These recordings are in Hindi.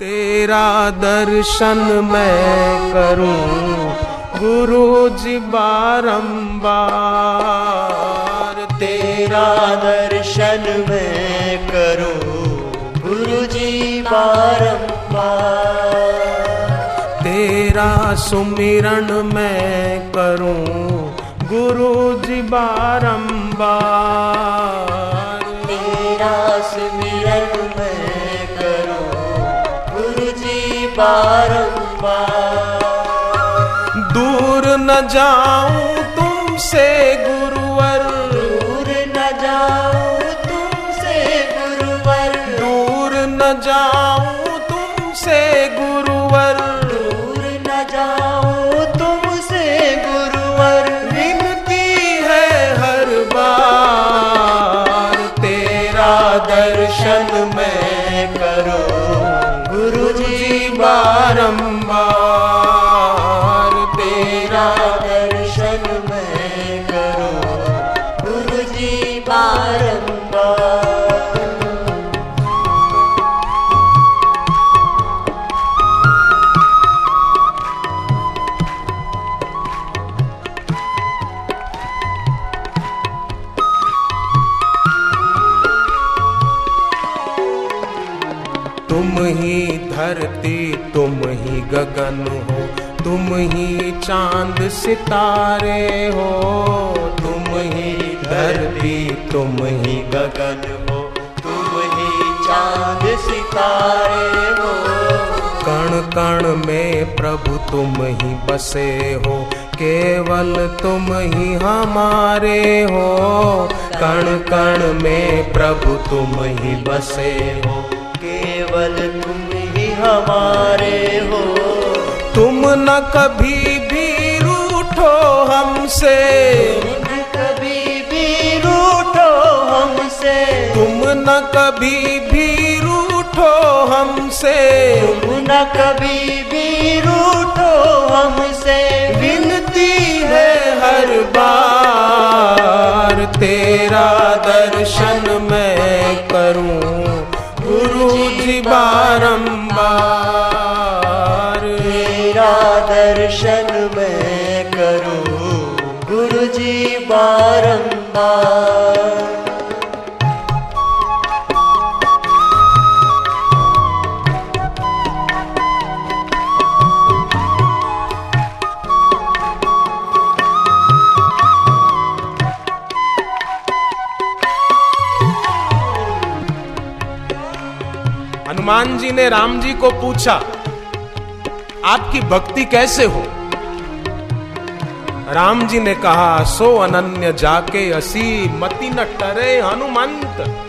तेरा दर्शन मैं करूँ गुरु जी बारंबार। तेरा दर्शन मैं करूँ गुरु जी बारंबार। तेरा सुमिरन मैं करूँ गुरु जी बारंबार। बारंबार दूर न जाऊँ तुमसे गुरुवर गगन हो, तुम ही चाँद सितारे हो, तुम ही धरती, तुम ही गगन हो, तुम ही चाँद सितारे हो। कण कण में प्रभु तुम ही बसे हो, केवल तुम ही हमारे हो। कण कण में प्रभु तुम ही बसे हो, केवल तुम ही हमारे हो। न कभी भी रूठो हमसे। कभी भी रूठो हमसे तुम न कभी भी रूठो हमसे। कभी हमसे विनती है हर बार, तेरा दर्शन मैं करूँ। गुरु जी बारंबार गुरु जी बारंबार। हनुमान जी ने राम जी को पूछा आपकी भक्ति कैसे हो? राम जी ने कहा, सो अनन्य जाके असी मति न टरे हनुमंत।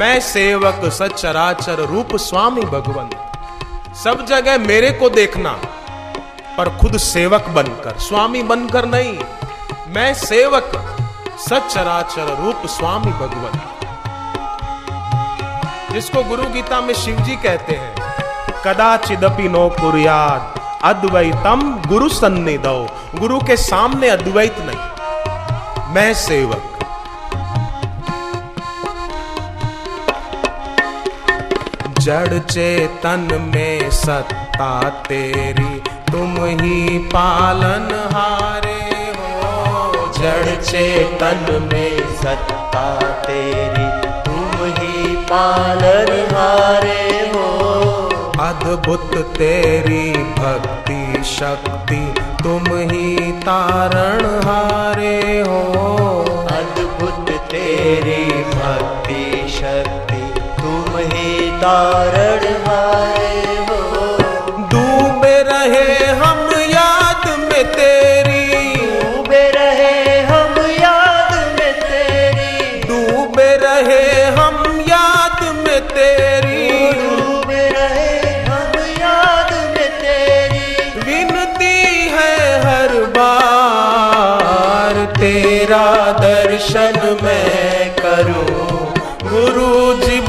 मैं सेवक, सचराचर रूप स्वामी भगवंत। सब जगह मेरे को देखना, पर खुद सेवक बनकर, स्वामी बनकर नहीं। मैं सेवक, सचराचर रूप स्वामी भगवंत। जिसको गुरु गीता में शिव जी कहते हैं, कदाचिदपि नो कुर्याद अद्वैतम गुरु सन्निधो। गुरु के सामने अद्वैत नहीं। मैं सेवक। जड़ चेतन में सत्ता तेरी, तुम ही पालन हारे हो। जड़ चेतन में सत्ता तेरी, तुम ही पालन हारे अद्भुत तेरी भक्ति शक्ति, तुम ही तारण हारे हो। अद्भुत तेरी भक्ति शक्ति, तुम ही तारण हारे हो।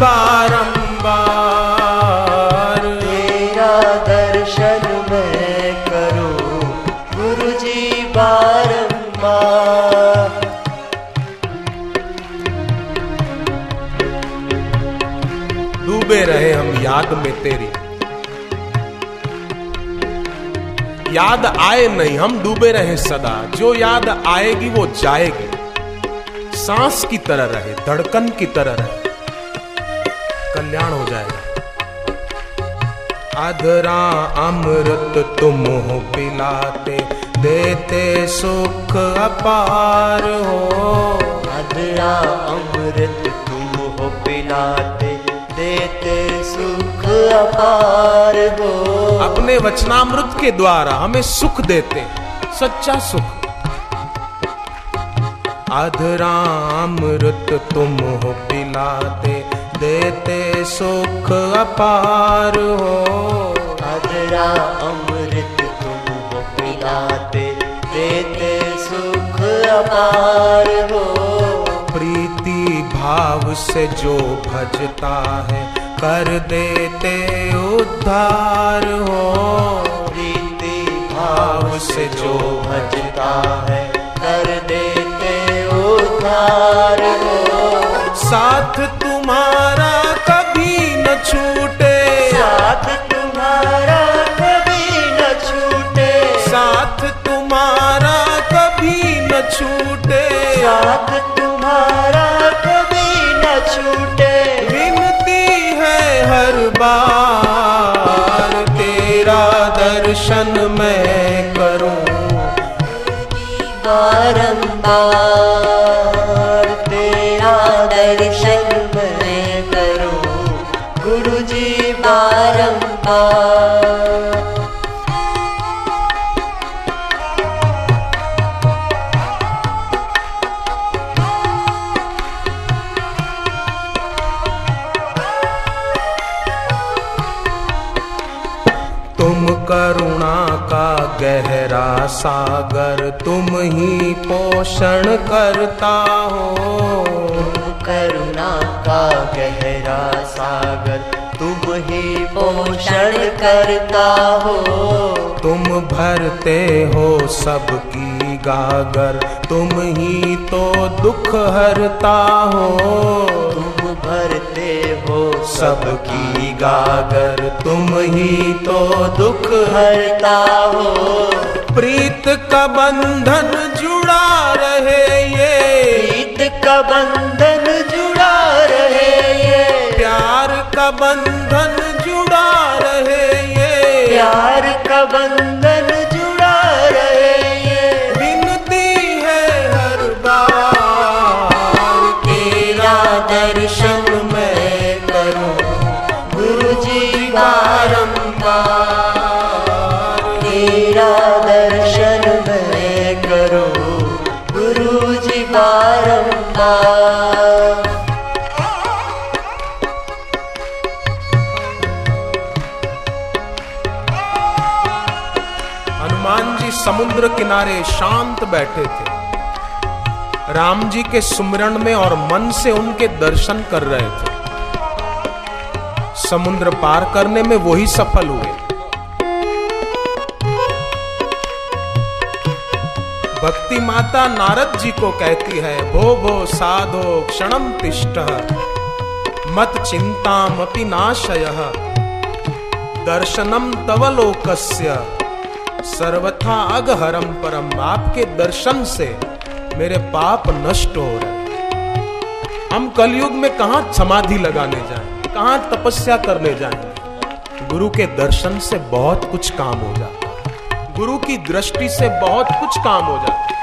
बारंबार। मेरा दर्शन मैं करो गुरु जी बारंबार। डूबे रहे हम याद में तेरी। याद आए नहीं हम डूबे रहे सदा। जो याद आएगी वो जाएगी। सांस की तरह रहे धड़कन की तरह रहे। कल्याण हो जाएगा। अधरा अमृत तुम हो पिलाते देते सुख अपार हो। अधरा अमृत तुम हो पिलाते देते सुख अपार हो। अपने वचनामृत के द्वारा हमें सुख देते सच्चा सुख। अधरा अमृत तुम हो पिलाते देते सुख अपार हो। अधरा अमृत तुम हो पिलाते देते सुख अपार हो। प्रीति भाव से जो भजता है कर देते उद्धार हो। प्रीति भाव से जो भजता दर्शन मैं करूँ। बारंबार करुणा का गहरा सागर तुम ही पोषण करता हो। करुणा का गहरा सागर तुम ही पोषण करता हो। तुम भरते हो सबकी गागर तुम ही तो दुख हरता हो। तुम भरते हो सबकी गागर तुम ही तो दुख हरता हो। प्रीत का बंधन जुड़ा रहे ये। प्रीत का बंधन जुड़ा रहे ये। प्यार का बंधन जुड़ा रहे ये। प्यार का बंधन हनुमान जी समुद्र किनारे शांत बैठे थे। राम जी के सुमिरन में और मन से उनके दर्शन कर रहे थे। समुद्र पार करने में वही सफल हुए। भक्ति माता नारद जी को कहती है, भो भो, साधो क्षणम तिष्ठ। मत चिंता नाशय। दर्शनम तव लोकस्य। सर्वथा अगहरम परम आपके दर्शन से मेरे पाप नष्ट हो रहे हम कलयुग में कहा समाधि लगाने जाए? कहा तपस्या करने जाए? गुरु के दर्शन से बहुत कुछ काम हो जाता गुरु की दृष्टि से बहुत कुछ काम हो जाता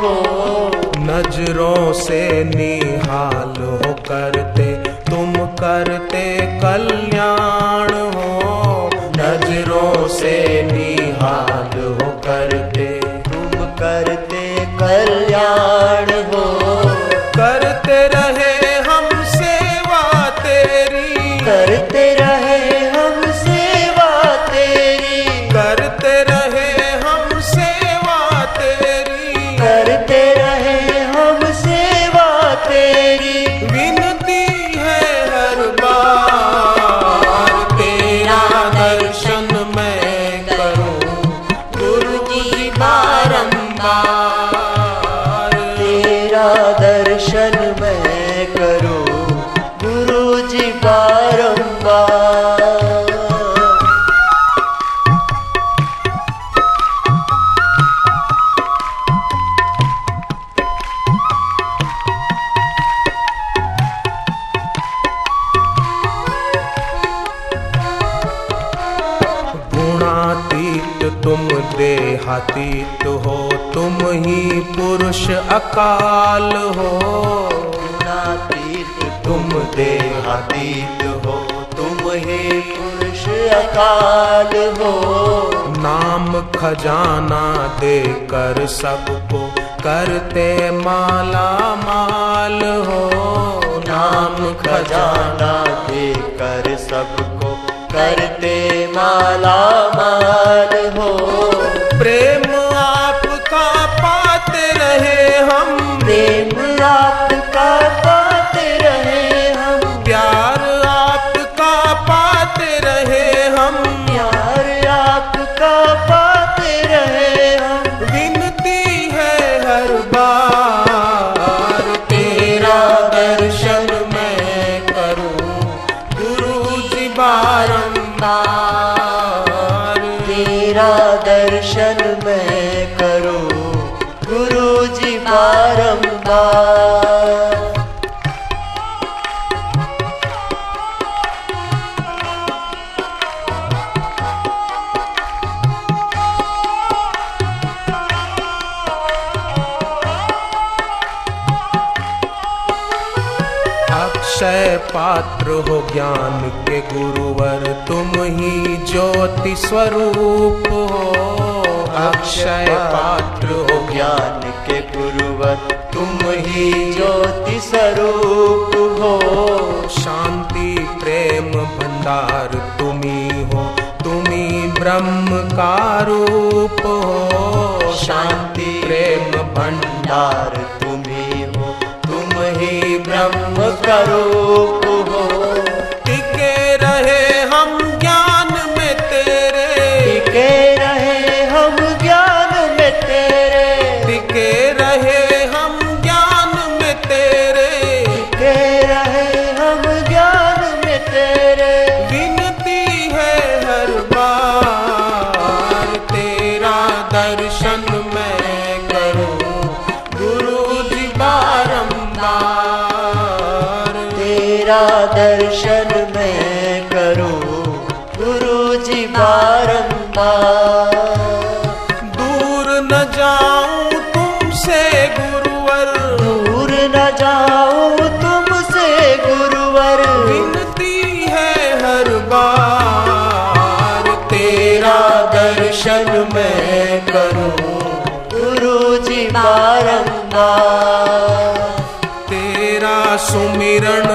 हो। नज़रों से निहाल हो करते तुम करते कल्याण। देहातीत हो, तुम ही पुरुष अकाल हो। नाम खजाना दे कर सबको करते माला माल हो। नाम खजाना दे कर सबको करते माला माल हो। तेरा दर्शन मैं करूँ। गुरु जी बारंबार। अक्षय पात्र हो ज्ञान के गुरुवर, तुम ही ज्योति स्वरूप हो। अक्षय पात्र हो ज्ञान के गुरुवर, तुम ही ज्योति स्वरूप हो। शांति, प्रेम, भंडार तुम्ही हो तुम्ही ब्रह्म का रूप हो। शांति, प्रेम, भंडार दर्शन मैं करूँ। गुरु जी बारंबार। तेरा दर्शन मैं करूँ। गुरु जी बारंबार। दूर न जाऊँ तुमसे गुरुवर। दूर न जाऊँ तुमसे गुरुवर। विनती है हर बार। तेरा दर्शन मैं बारंबार। तेरा सुमिरन